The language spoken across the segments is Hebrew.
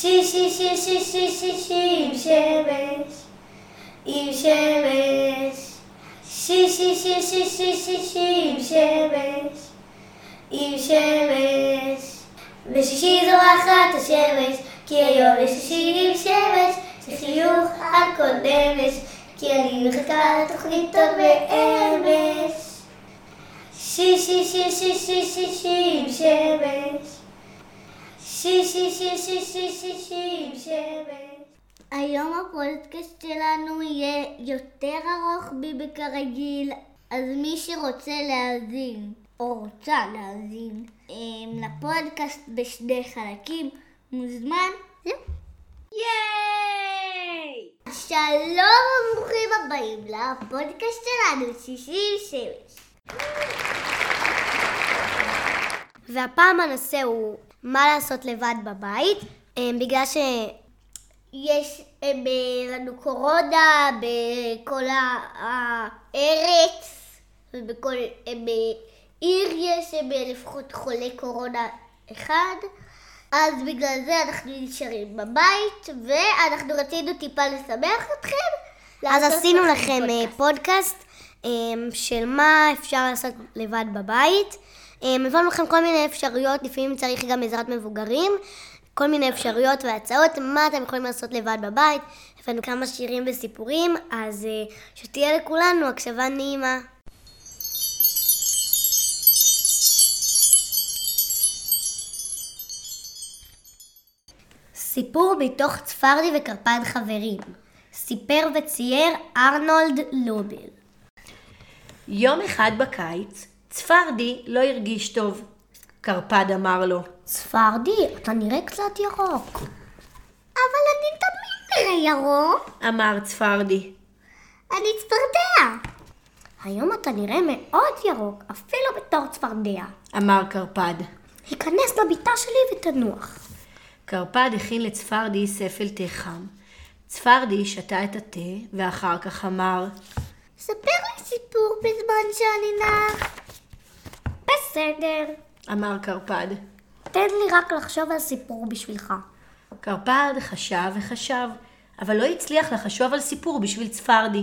שישי שישי שישי שישי עם שמש, עם שמש. שישי שישי שישי שישי עם שמש, עם שמש. בשישי זורחת השמש, כי היום יש שישי עם שמש, שחיוך נמש, כי אני מחכה לתוכנית עוד באמש. שישי שישי שישי שישי עם שמש. שישי שישי שישי שישי עם שמש. היום הפודקאסט שלנו יהיה יותר ארוך מבכרגיל, אז מי שרוצה להאזין, או רוצה להאזין, אמ, לפודקאסט בשני חלקים, מוזמן. ייי! שלום וברוכים הבאים לפודקאסט שלנו, שישי שמש. והפעם הנושא הוא מה לעשות לבד בבית, אמ, בגלל שיש אמ, לנו קורונה בכל הארץ, ובכל אמ, עיר יש לפחות חולה קורונה אחד, אז בגלל זה אנחנו נשארים בבית, ואנחנו רצינו טיפה לשמח אתכם. אז עשינו לכם אה, פודקאסט אמ, של מה אפשר לעשות לבד בבית. אמ, הבאנו לכם כל מיני אפשרויות, לפעמים צריך גם עזרת מבוגרים, כל מיני אפשרויות והצעות, מה אתם יכולים לעשות לבד בבית. הבאנו כמה שירים וסיפורים, אז אה, שתהיה לכולנו הקשבה נעימה. סיפור מתוך צפרדי וקרפד חברים. סיפר וצייר ארנולד לובל. יום אחד בקיץ, צפרדי לא הרגיש טוב. קרפד אמר לו, צפרדי, אתה נראה קצת ירוק. אבל אני תמיד נראה ירוק. אמר צפרדי. אני צפרדע. היום אתה נראה מאוד ירוק, אפילו בתור צפרדע. אמר קרפד. היכנס לביתה שלי ותנוח. קרפד הכין לצפרדי ספל תה חם. צפרדי שתה את התה, ואחר כך אמר, ספר לי סיפור בזמן שאני נח. בסדר. אמר קרפד. תן לי רק לחשוב על סיפור בשבילך. קרפד חשב וחשב, אבל לא הצליח לחשוב על סיפור בשביל צפרדי.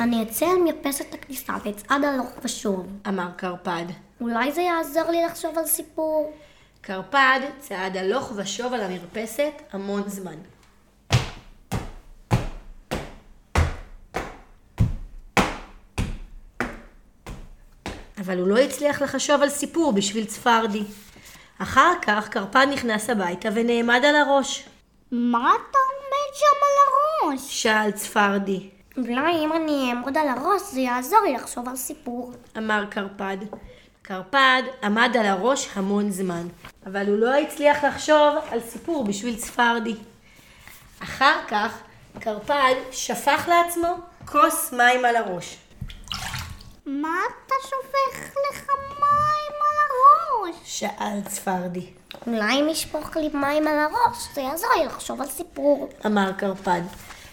אני אצא על מרפסת הכניסה ואצעד הלוך ושוב. אמר קרפד. אולי זה יעזור לי לחשוב על סיפור. קרפד צעד הלוך ושוב על המרפסת המון זמן. אבל הוא לא הצליח לחשוב על סיפור בשביל צפרדי. אחר כך קרפד נכנס הביתה ונעמד על הראש. מה אתה עומד שם על הראש? שאל צפרדי. אולי אם אני אעמוד על הראש זה יעזור לי לחשוב על סיפור. אמר קרפד. קרפד עמד על הראש המון זמן, אבל הוא לא הצליח לחשוב על סיפור בשביל צפרדי. אחר כך קרפד שפך לעצמו כוס מים על הראש. מה אתה שופך לך מים על הראש? שאל צפרדי. אולי אם ישפוך לי מים על הראש זה יעזור לי לחשוב על סיפור. אמר קרפד.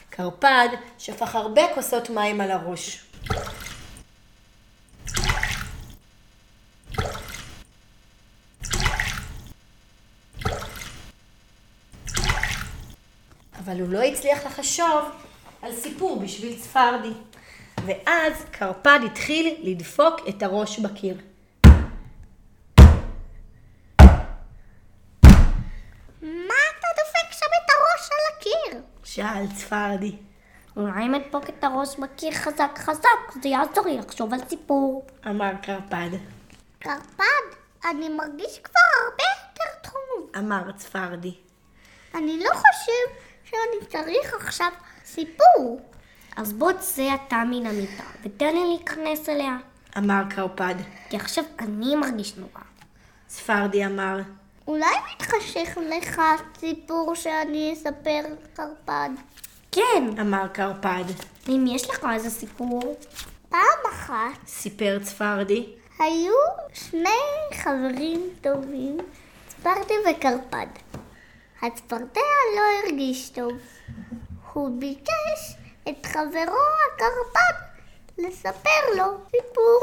קרפד שפך הרבה כוסות מים על הראש. אבל הוא לא הצליח לחשוב על סיפור בשביל צפרדי. ואז קרפד התחיל לדפוק את הראש בקיר. מה אתה דופק שם את הראש על הקיר? שאל צפרדי. אולי אם אדפוק את הראש בקיר חזק חזק זה יעזור לי לחשוב על סיפור. אמר קרפד. קרפד, אני מרגיש כבר הרבה יותר טוב. אמר צפרדי. אני לא חושב שאני צריך עכשיו סיפור. אז בוא צא אתה מן המיטה ותן לי להיכנס אליה. אמר קרפד. כי עכשיו אני מרגיש נורא. צפרדי אמר. אולי מתחשך לך סיפור שאני אספר קרפד? כן. אמר קרפד. אם יש לך איזה סיפור. פעם אחת סיפר צפרדי. היו שני חברים טובים, צפרדע וקרפד. הצפרדע לא הרגיש טוב. הוא ביקש את חברו הקרפד לספר לו סיפור.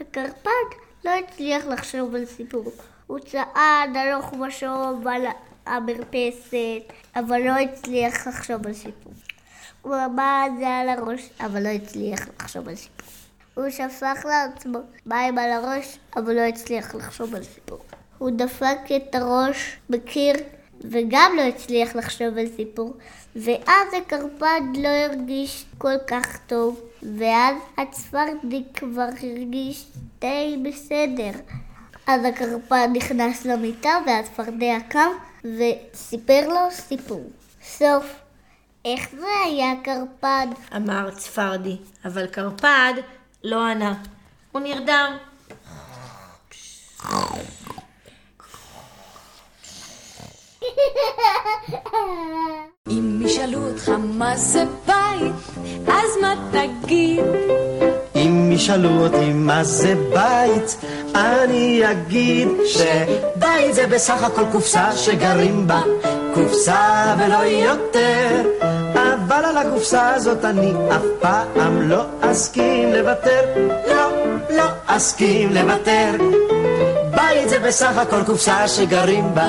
הקרפד לא הצליח לחשוב על סיפור. הוא צעד הלוך ושוב על המרפסת, אבל לא הצליח לחשוב על סיפור. הוא עמד זה על הראש, אבל לא הצליח לחשוב על סיפור. הוא שפך לעצמו מים על הראש, אבל לא הצליח לחשוב על סיפור. הוא דפק את הראש בקיר, וגם לא הצליח לחשוב על סיפור. ואז הקרפד לא הרגיש כל כך טוב, ואז הצפרדי כבר הרגיש די בסדר. אז הקרפד נכנס למיטה והצפרדע קם וסיפר לו סיפור. סוף. איך זה היה קרפד? אמר צפרדי, אבל קרפד לא ענה. הוא נרדם. אם ישאלו אותך מה זה בית, אז מה תגיד? אם ישאלו אותי מה זה בית, אני אגיד שבית זה בסך הכל קופסה שגרים בה, קופסה ולא יותר. אבל על הקופסה הזאת אני אף פעם לא אסכים לוותר, לא, לא אסכים לוותר. בית זה בסך הכל קופסה שגרים בה,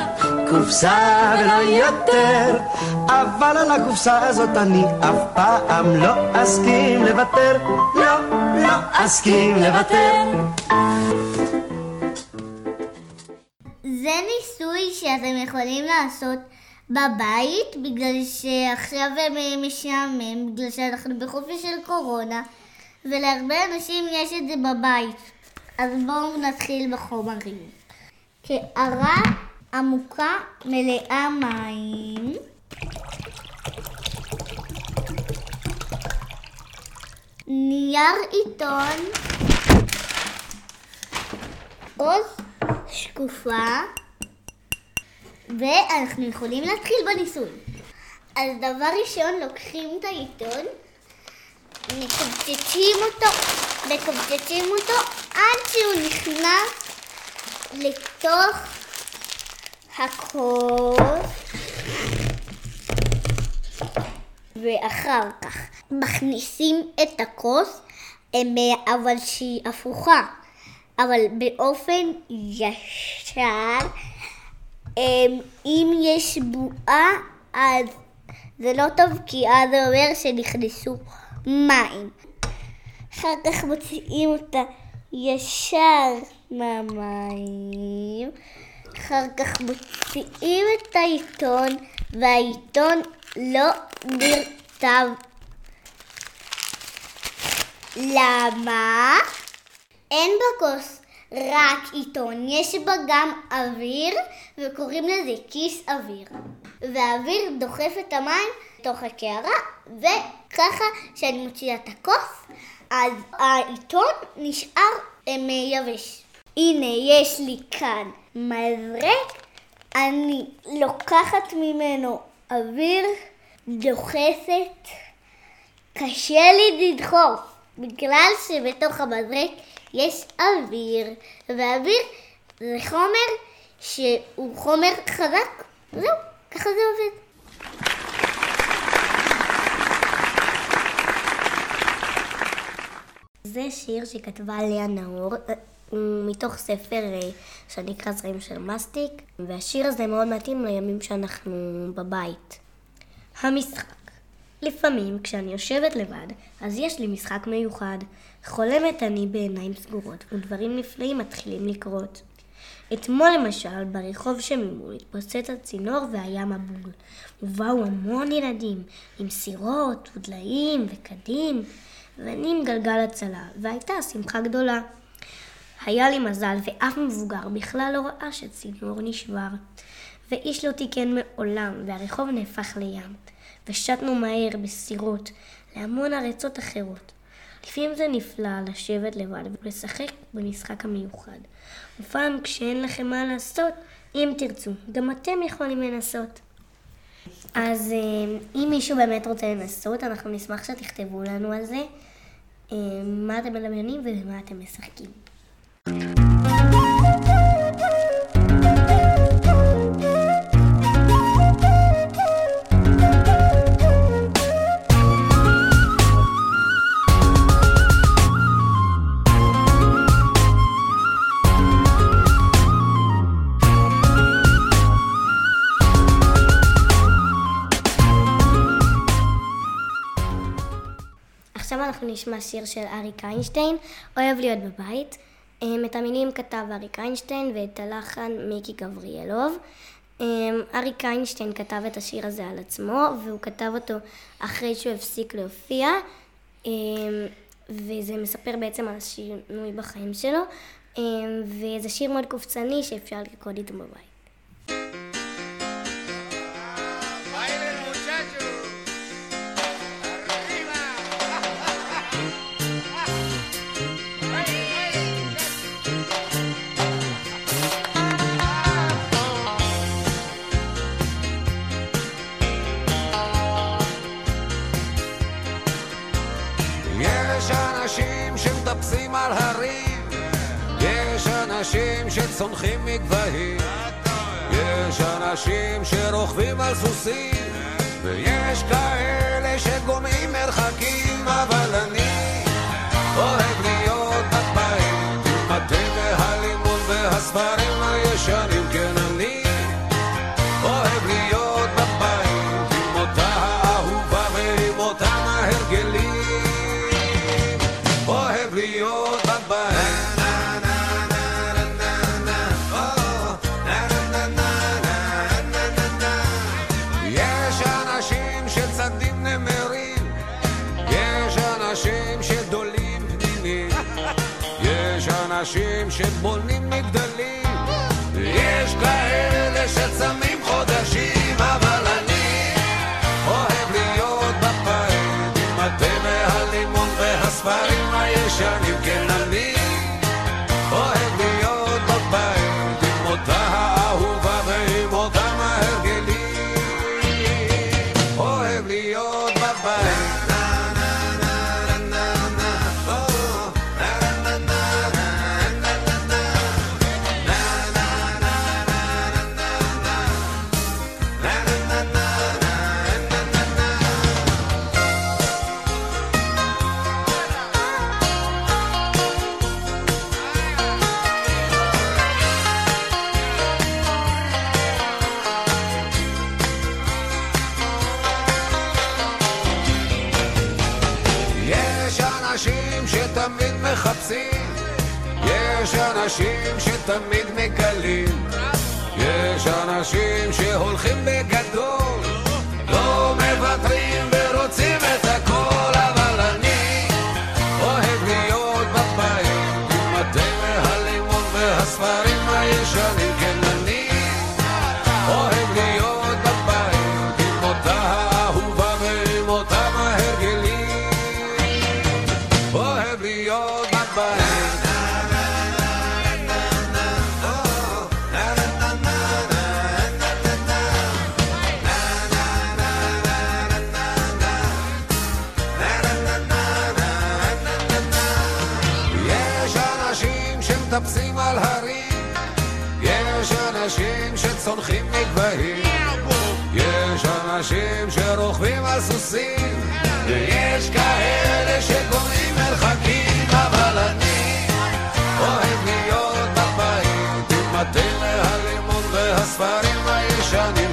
קופסה ולא יותר. אבל על הקופסה הזאת אני אף פעם לא אסכים לוותר, לא, לא אסכים לוותר. זה ניסוי שאתם יכולים לעשות בבית, בגלל שעכשיו הם אה, משעמם, בגלל שאנחנו בחופש של קורונה, ולהרבה אנשים יש את זה בבית. אז בואו נתחיל בחומרים. קערה עמוקה מלאה מים. נייר עיתון, עוז שקופה, ואנחנו יכולים להתחיל בניסוי. אז דבר ראשון, לוקחים את העיתון, מקבצצים אותו, מקבצצים אותו עד שהוא נכנס לתוך הכוס, ואחר כך מכניסים את הכוס, אבל שהיא הפוכה, אבל באופן ישר. אם יש בועה, אז זה לא טוב, כי אז זה אומר שנכנסו מים. אחר כך מוציאים אותה ישר מהמים. אחר כך מוציאים את העיתון, והעיתון לא נרטב. למה? אין בכוס רק עיתון, יש בה גם אוויר, וקוראים לזה כיס אוויר. והאוויר דוחף את המים לתוך הקערה, וככה כשאני מוציאה את הכוס, אז העיתון נשאר אמ, יבש. הנה, יש לי כאן מזרק, אני לוקחת ממנו אוויר, דוחסת, קשה לי לדחוף, בגלל שבתוך המזרק יש אוויר, ואוויר זה חומר שהוא חומר חזק. זהו, ככה זה עובד. זה שיר שכתבה לאה נאור, אה, מתוך ספר אה, שנקרא זרעים של מסטיק, והשיר הזה מאוד מתאים לימים שאנחנו בבית. המשחק לפעמים כשאני יושבת לבד, אז יש לי משחק מיוחד. חולמת אני בעיניים סגורות, ודברים נפלאים מתחילים לקרות. אתמול למשל, ברחוב שממול התפוצץ הצינור והיה מבול. ובאו המון ילדים, עם סירות ודליים וקדים, ואני עם גלגל הצלה, והייתה שמחה גדולה. היה לי מזל, ואף מבוגר בכלל לא ראה שצינור נשבר. ואיש לא תיקן מעולם, והרחוב נהפך לים. ושטנו מהר בסירות להמון ארצות אחרות. לפעמים זה נפלא לשבת לבד ולשחק במשחק המיוחד. ופעם כשאין לכם מה לעשות, אם תרצו, גם אתם יכולים לנסות. אז אה, אם מישהו באמת רוצה לנסות, אנחנו נשמח שתכתבו לנו על זה. אה, מה אתם מדמיינים ולמה אתם משחקים. אנחנו נשמע שיר של אריק איינשטיין, אוהב להיות בבית. את המילים כתב אריק איינשטיין ואת הלחן מיקי גבריאלוב. אמ, אריק איינשטיין כתב את השיר הזה על עצמו, והוא כתב אותו אחרי שהוא הפסיק להופיע, אמ, וזה מספר בעצם על השינוי בחיים שלו, וזה שיר מאוד קופצני שאפשר לרקוד איתו בבית. אנשים שצונחים מגבהים, יש אנשים שרוכבים על סוסים, ויש כאלה שגומעים מרחקים, אבל אני אנשים שבונים מגדלים, יש כאלה שצמים חודשים, אבל אני אוהב להיות בבית עם התה והלימון והספרים הישנים, שרוכבים על סוסים, ויש כאלה שגומעים מרחקים, אבל אני אוהב להיות בבית עם התה והלימון והספרים הישנים,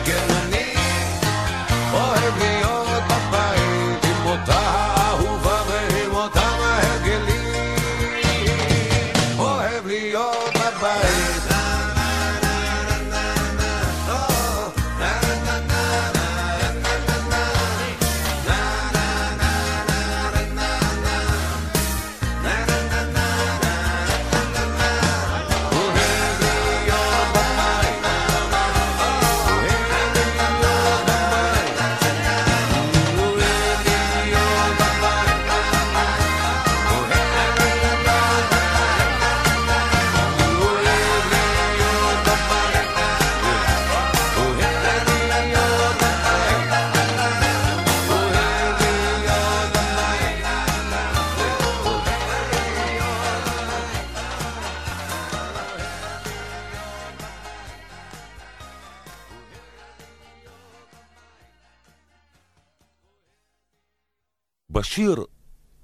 בשיר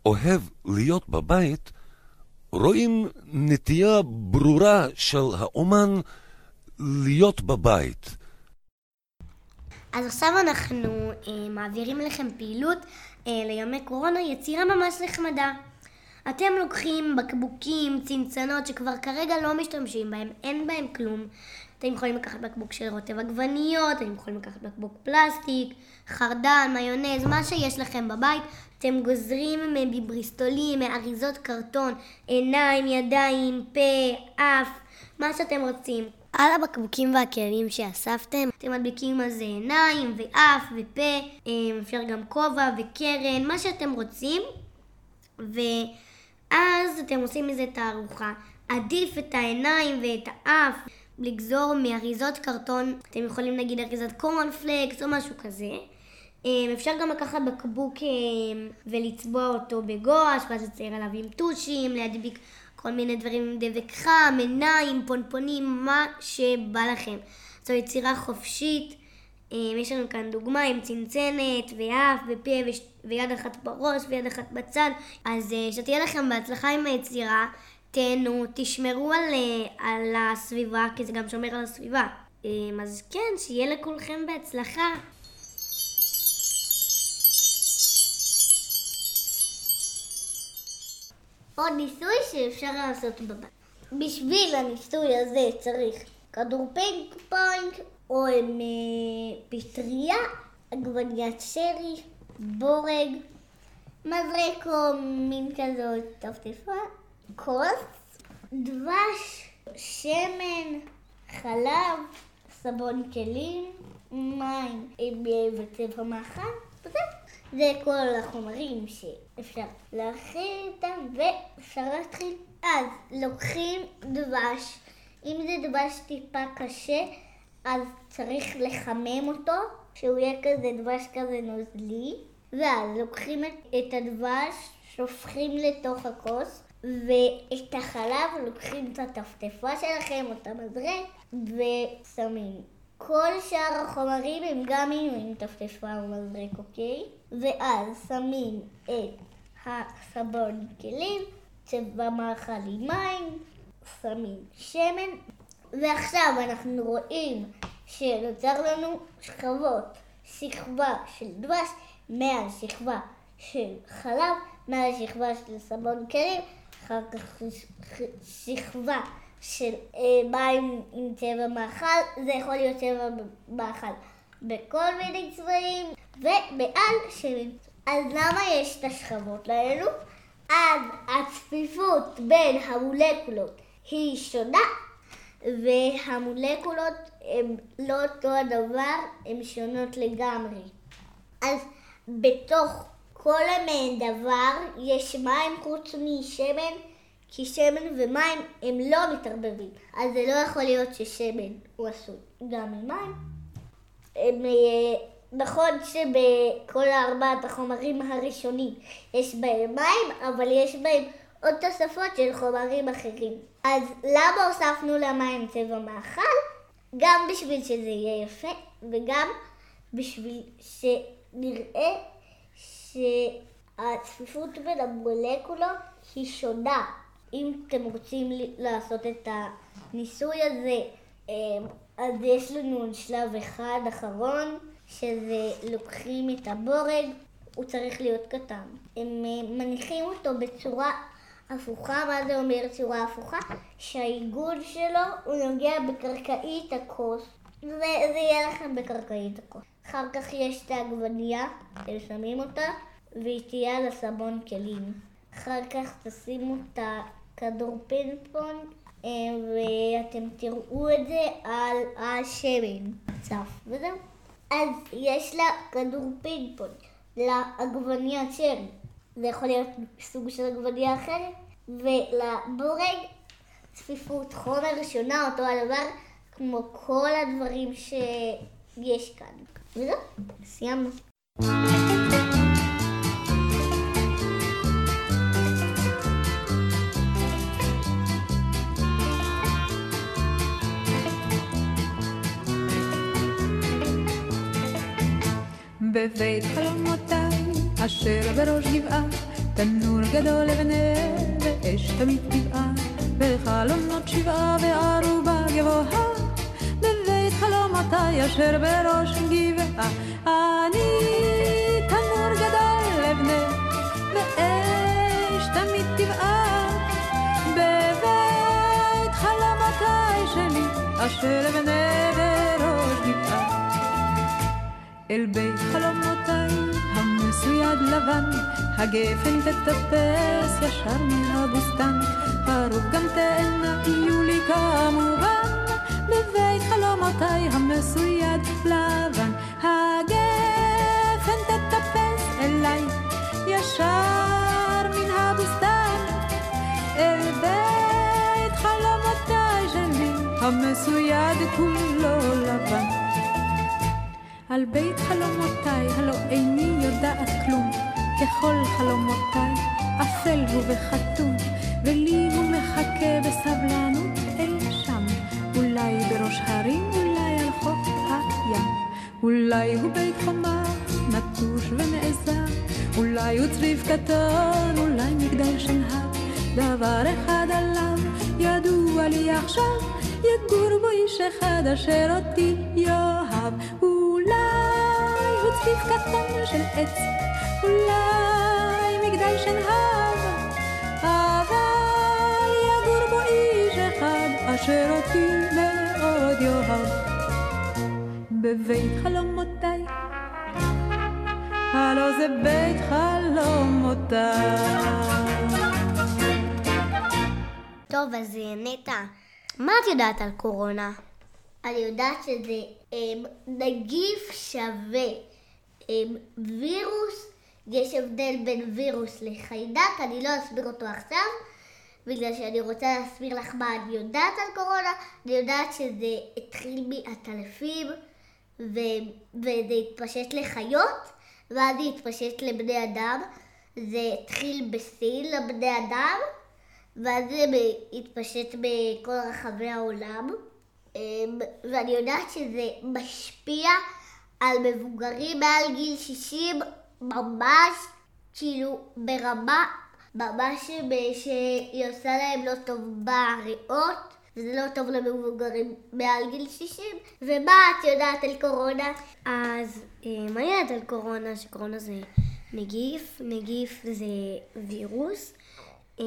"אוהב להיות בבית" רואים נטייה ברורה של האומן להיות בבית. אז עכשיו אנחנו אה, מעבירים לכם פעילות אה, לימי קורונה, יצירה ממש נחמדה. אתם לוקחים בקבוקים, צנצנות שכבר כרגע לא משתמשים בהם, אין בהם כלום. אתם יכולים לקחת בקבוק של רוטב עגבניות, אתם יכולים לקחת בקבוק פלסטיק, חרדל, מיונז, מה שיש לכם בבית. אתם גוזרים מבריסטולים, מאריזות קרטון, עיניים, ידיים, פה, אף, מה שאתם רוצים. על הבקבוקים והכלים שאספתם, אתם מדביקים על זה עיניים ואף ופה, אה, אפשר גם כובע וקרן, מה שאתם רוצים. ואז אתם עושים מזה תערוכה. עדיף את העיניים ואת האף לגזור מאריזות קרטון, אתם יכולים נגיד אריזת קורנפלקס או משהו כזה. אה, אפשר גם לקחת בקבוק אה, ולצבוע אותו בגואש, ואז לצייר עליו עם טושים, להדביק כל מיני דברים עם דבק חם, עיניים, פונפונים, מה שבא לכם. זו יצירה חופשית. אה, יש לנו כאן דוגמה עם צנצנת ואף ופה. ויד אחת בראש ויד אחת בצד. אז שתהיה לכם בהצלחה עם היצירה. תהנו, תשמרו על, על הסביבה, כי זה גם שומר על הסביבה. אז כן, שיהיה לכולכם בהצלחה. עוד ניסוי שאפשר לעשות בבית. בשביל הניסוי הזה צריך כדור פינג פונג או עם אה, פטריה, עגבניית שרי, בורג, מזרק או מין כזאת טפטפה, כוס, דבש, שמן, חלב, סבון כלים, מים וצבע מאכל, וזהו. זה כל החומרים שאפשר להכין אותם ואפשר להתחיל. אז לוקחים דבש, אם זה דבש טיפה קשה, אז צריך לחמם אותו, שהוא יהיה כזה דבש כזה נוזלי, ואז לוקחים את הדבש, שופכים לתוך הכוס, ואת החלב לוקחים את הטפטפה שלכם, או את המזרק, ושמים. כל שאר החומרים הם גם יהיו עם טפטפה או מזרק, אוקיי? ואז שמים את הסבון כלים, צבע מאכל עם מים, שמים שמן, ועכשיו אנחנו רואים שנוצר לנו שכבות, שכבה של דבש, מעל שכבה של חלב, מעל שכבה של סבון כלים, אחר כך שכבה של אה, מים עם צבע מאכל, זה יכול להיות צבע מאכל בכל מיני צבעים, ומעל שמן. אז למה יש את השכבות האלו? אז הצפיפות בין המולקולות היא שונה, והמולקולות הן לא אותו הדבר, הן שונות לגמרי. אז בתוך כל המעין דבר יש מים חוץ משמן, כי שמן ומים הם לא מתערבבים. אז זה לא יכול להיות ששמן הוא עשוי גם ממים. הם, אה, נכון שבכל ארבעת החומרים הראשונים יש בהם מים, אבל יש בהם עוד תוספות של חומרים אחרים. אז למה הוספנו למים צבע מאכל? גם בשביל שזה יהיה יפה, וגם בשביל שנראה שהצפיפות בין המולקולות היא שונה. אם אתם רוצים לעשות את הניסוי הזה, אה, אז יש לנו שלב אחד אחרון, שזה לוקחים את הבורג, הוא צריך להיות קטן. הם אה, מניחים אותו בצורה הפוכה, מה זה אומר צורה הפוכה? שהעיגול שלו הוא נוגע בקרקעית הכוס. זה, זה יהיה לכם בקרקעית הכוס. אחר כך יש את העגבנייה, אתם שמים אותה, והיא תהיה על הסבון כלים. אחר כך תשימו את הכדור פינפון אה, ואתם תראו את זה על השמן צף, וזהו. אז יש לה כדור פינפון לעגבניה שרי, זה יכול להיות סוג של עגבניה אחרת, ולבורג צפיפות חומר שונה, אותו הדבר כמו כל הדברים שיש כאן. וזהו, סיימנו. בבית חלומותיי, אשר בראש גבעה, תנור גדול לבנה ואש תמיד טבעה, וחלונות שבעה וערובה גבוהה, חלומותיי, אשר בראש גבעה. אני תנור גדול לבנה, ואש תמיד תבער. בבית חלומותיי שלי, אשר אבנה בראש גבעה. אל בית חלומותיי המסויד לבן, הגפן תטפס ישר מן הבוסתן, הרוב גם תאנה יהיו לי כמובן, חלומותיי המסויד לבן, הגפן תטפס אליי ישר מן הבוסתן, אל בית חלומותיי שלי המסויד כולו לבן. על בית חלומותיי, הלא איני יודעת כלום, ככל חלומותיי, אפל הוא וחתום, ולי הוא מחכה בסבלנות בראש הרים, אולי על חוף הים, אולי הוא בית חומה, נטוש ונעזר, אולי הוא צריף קטן, אולי מגדל שנהר, דבר אחד עליו ידוע לי עכשיו, יגור בו איש אחד אשר אותי יאהב, אולי הוא צריף קטן של עץ, אולי מגדל שנהר, אבל יגור בו איש אחד אשר אותי יאהב. בבית חלומותיי, הלא זה בית חלומותיי. טוב, אז אה, נטע, מה את יודעת על קורונה? אני יודעת שזה אמ, נגיף שווה אמ, וירוס, יש הבדל בין וירוס לחיידק, אני לא אסביר אותו עכשיו, בגלל שאני רוצה להסביר לך מה אני יודעת על קורונה. אני יודעת שזה התחיל מעטלפים, ו- וזה התפשט לחיות, ואז זה התפשט לבני אדם. זה התחיל בסין לבני אדם, ואז זה התפשט בכל רחבי העולם. אמ, ואני יודעת שזה משפיע על מבוגרים מעל גיל 60 ממש, כאילו ברמה ממש שהיא עושה להם לא טוב בריאות, וזה לא טוב למבוגרים מעל גיל 60. ומה את יודעת על קורונה? אז אה, מה יודעת על קורונה? שקורונה זה נגיף, נגיף זה וירוס. אה,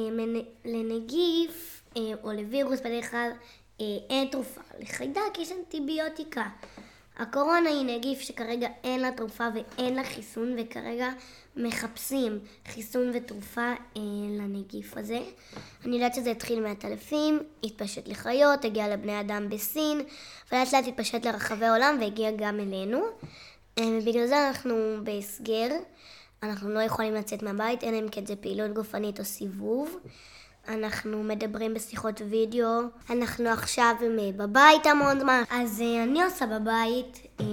לנגיף אה, או לווירוס בדרך כלל אין תרופה. לחיידק יש אנטיביוטיקה. הקורונה היא נגיף שכרגע אין לה תרופה ואין לה חיסון, וכרגע מחפשים חיסון ותרופה אה, לנגיף הזה. אני יודעת שזה התחיל מהטלפים, התפשט לחיות, הגיע לבני אדם בסין, ולאט לאט התפשט לרחבי העולם והגיע גם אלינו. אה, ובגלל זה אנחנו בהסגר, אנחנו לא יכולים לצאת מהבית, אין אם כן זה פעילות גופנית או סיבוב. אנחנו מדברים בשיחות וידאו, אנחנו עכשיו אה, בבית המון זמן, אז אה, אני עושה בבית אה,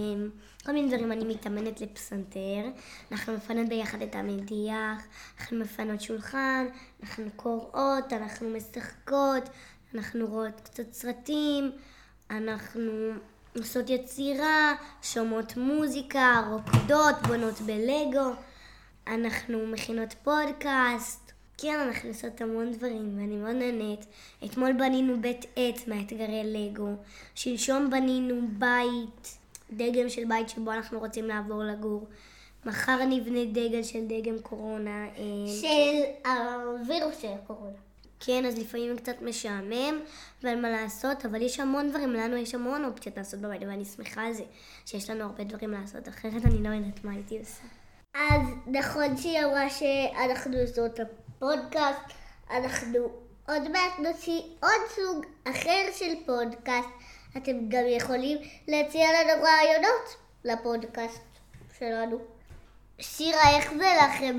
כל מיני דברים, אני מתאמנת לפסנתר, אנחנו מפנות ביחד את המדיח, אנחנו מפנות שולחן, אנחנו קוראות, אנחנו משחקות, אנחנו רואות קצת סרטים, אנחנו עושות יצירה, שומעות מוזיקה, רוקדות, בונות בלגו, אנחנו מכינות פודקאסט. כן, אנחנו עושות המון דברים, ואני מאוד נהנית. אתמול בנינו בית עץ מאתגרי לגו. שלשום בנינו בית, דגם של בית שבו אנחנו רוצים לעבור לגור. מחר נבנה דגל של דגם קורונה. אה, של הווירוס של הקורונה. כן, אז לפעמים קצת משעמם, ואין מה לעשות, אבל יש המון דברים, לנו יש המון אופציות לעשות בבית, ואני שמחה על זה, שיש לנו הרבה דברים לעשות, אחרת אני לא יודעת מה הייתי עושה. אז נכון שהיא אמרה שאנחנו עושות את הפודקאסט, אנחנו עוד מעט נוציא עוד סוג אחר של פודקאסט. אתם גם יכולים להציע לנו רעיונות לפודקאסט שלנו. שירה, איך זה לכם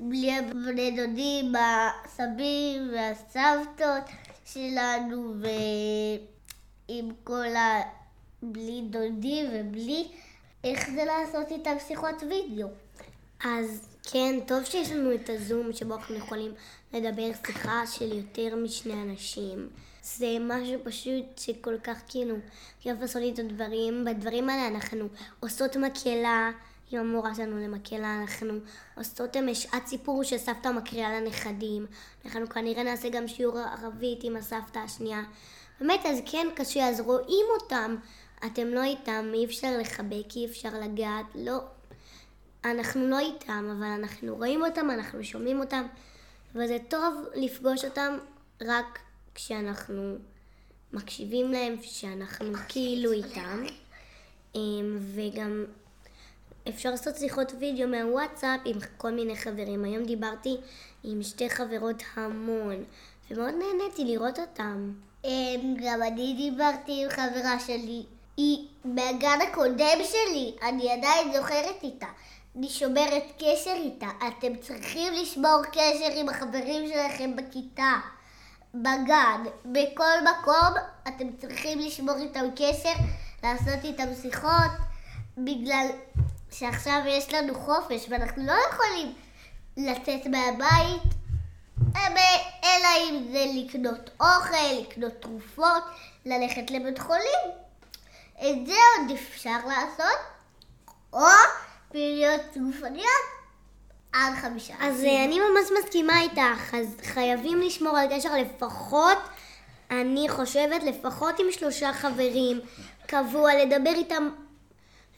בלי הבני דודים, הסבים והסבתות שלנו ועם כל ה... בלי דודים ובלי... איך זה לעשות איתם שיחות וידאו? אז כן, טוב שיש לנו את הזום שבו אנחנו יכולים לדבר שיחה של יותר משני אנשים. זה משהו פשוט שכל כך כאילו כיף לעשות איתו דברים. בדברים האלה אנחנו עושות מקהלה עם המורה שלנו למקהלה, אנחנו עושות שעת סיפור שסבתא מקריאה לנכדים. אנחנו כנראה נעשה גם שיעור ערבית עם הסבתא השנייה. באמת, אז כן קשה, אז רואים אותם, אתם לא איתם, אי אפשר לחבק, אי אפשר לגעת, לא. אנחנו לא איתם, אבל אנחנו רואים אותם, אנחנו שומעים אותם, וזה טוב לפגוש אותם רק כשאנחנו מקשיבים להם, שאנחנו כאילו איתם. אמ, וגם אפשר לעשות שיחות וידאו מהוואטסאפ עם כל מיני חברים. היום דיברתי עם שתי חברות המון, ומאוד נהניתי לראות אותם. אמ, גם אני דיברתי עם חברה שלי. היא מהגן הקודם שלי, אני עדיין זוכרת איתה. אני שומרת קשר איתה. אתם צריכים לשמור קשר עם החברים שלכם בכיתה, בגן, בכל מקום. אתם צריכים לשמור איתם קשר, לעשות איתם שיחות, בגלל שעכשיו יש לנו חופש ואנחנו לא יכולים לצאת מהבית, אלא אם זה לקנות אוכל, לקנות תרופות, ללכת לבית חולים. את זה עוד אפשר לעשות, או פעילויות גופניות עד חמישה. אז אה, אני ממש מסכימה איתך, אז חייבים לשמור על קשר לפחות, אני חושבת לפחות עם שלושה חברים, קבוע, לדבר איתם,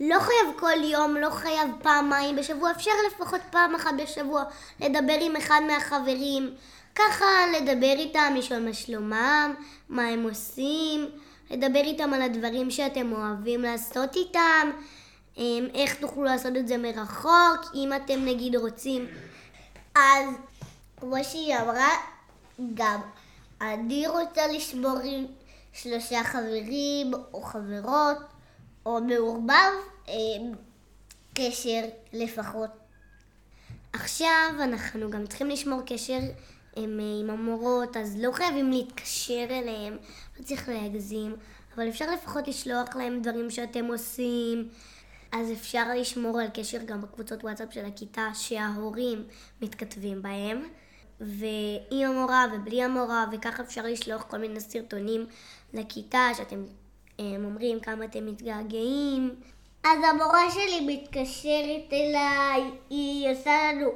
לא חייב כל יום, לא חייב פעמיים בשבוע, אפשר לפחות פעם אחת בשבוע לדבר עם אחד מהחברים, ככה לדבר איתם, לשאול מה שלומם, מה הם עושים, לדבר איתם על הדברים שאתם אוהבים לעשות איתם, איך תוכלו לעשות את זה מרחוק, אם אתם נגיד רוצים. אז כמו שהיא אמרה, גם אני רוצה לשמור עם שלושה חברים או חברות, או מעורבב אה, קשר לפחות. עכשיו אנחנו גם צריכים לשמור קשר עם, עם המורות, אז לא חייבים להתקשר אליהם, לא צריך להגזים, אבל אפשר לפחות לשלוח להם דברים שאתם עושים. אז אפשר לשמור על קשר גם בקבוצות וואטסאפ של הכיתה שההורים מתכתבים בהם. ועם המורה ובלי המורה, וככה אפשר לשלוח כל מיני סרטונים לכיתה שאתם הם, אומרים כמה אתם מתגעגעים. אז המורה שלי מתקשרת אליי, היא עושה לנו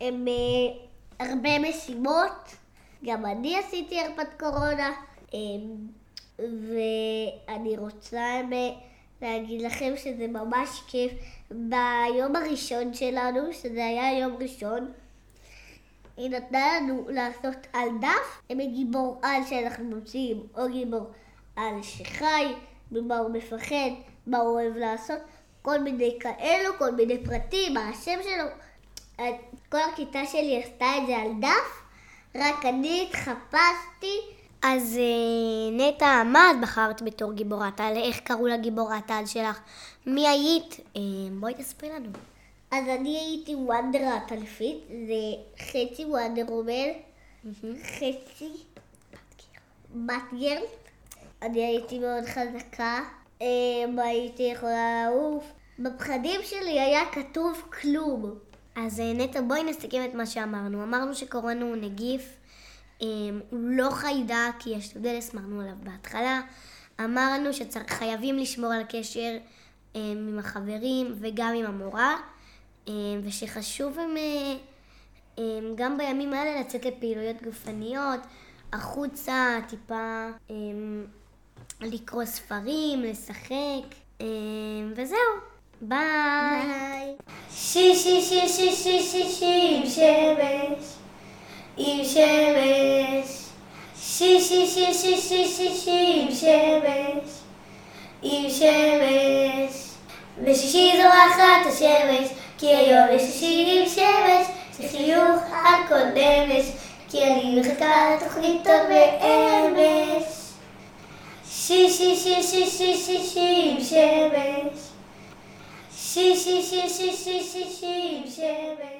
הם, אה, הרבה משימות, גם אני עשיתי הרפת קורונה, הם, ואני רוצה הם, להגיד לכם שזה ממש כיף. ביום הראשון שלנו, שזה היה יום ראשון, היא נתנה לנו לעשות על דף עם גיבור על שאנחנו מוציאים, או גיבור על שחי, ממה הוא מפחד, מה הוא אוהב לעשות, כל מיני כאלו, כל מיני פרטים, מה השם שלו. כל הכיתה שלי עשתה את זה על דף, רק אני התחפשתי. אז אה, נטע, מה את בחרת בתור גיבורת על? איך קראו לגיבורת על שלך? מי היית? אה, בואי תספרי לנו. אז אני הייתי וונדר הטלפית, זה חצי וונדר וומן, חצי בת גרל. אני הייתי מאוד חזקה, אמ, הייתי יכולה לעוף. בפחדים שלי היה כתוב כלום. אז אה, נטע, בואי נסכם את מה שאמרנו. אמרנו שקורונה הוא נגיף, הוא לא חיידק, יש סטודל, הסמרנו עליו בהתחלה. אמרנו שחייבים לשמור על קשר אמ, עם החברים וגם עם המורה, ושחשוב הם, גם בימים האלה לצאת לפעילויות גופניות, החוצה, טיפה לקרוא ספרים, לשחק, וזהו. ביי. שי שי שי שי שי שי שי עם שמש, עם שמש. שי שי שי שי שי שי שי עם שמש, עם שמש. בשישי זורחת השמש, כי היום יש שישי עם שמש, זה חיוך על כל נמש, כי אני מחכה לתוכנית טוב באמש. שי שי שי שי שי שי שי עם שמש שי שי שי שי שי שי שי עם שמש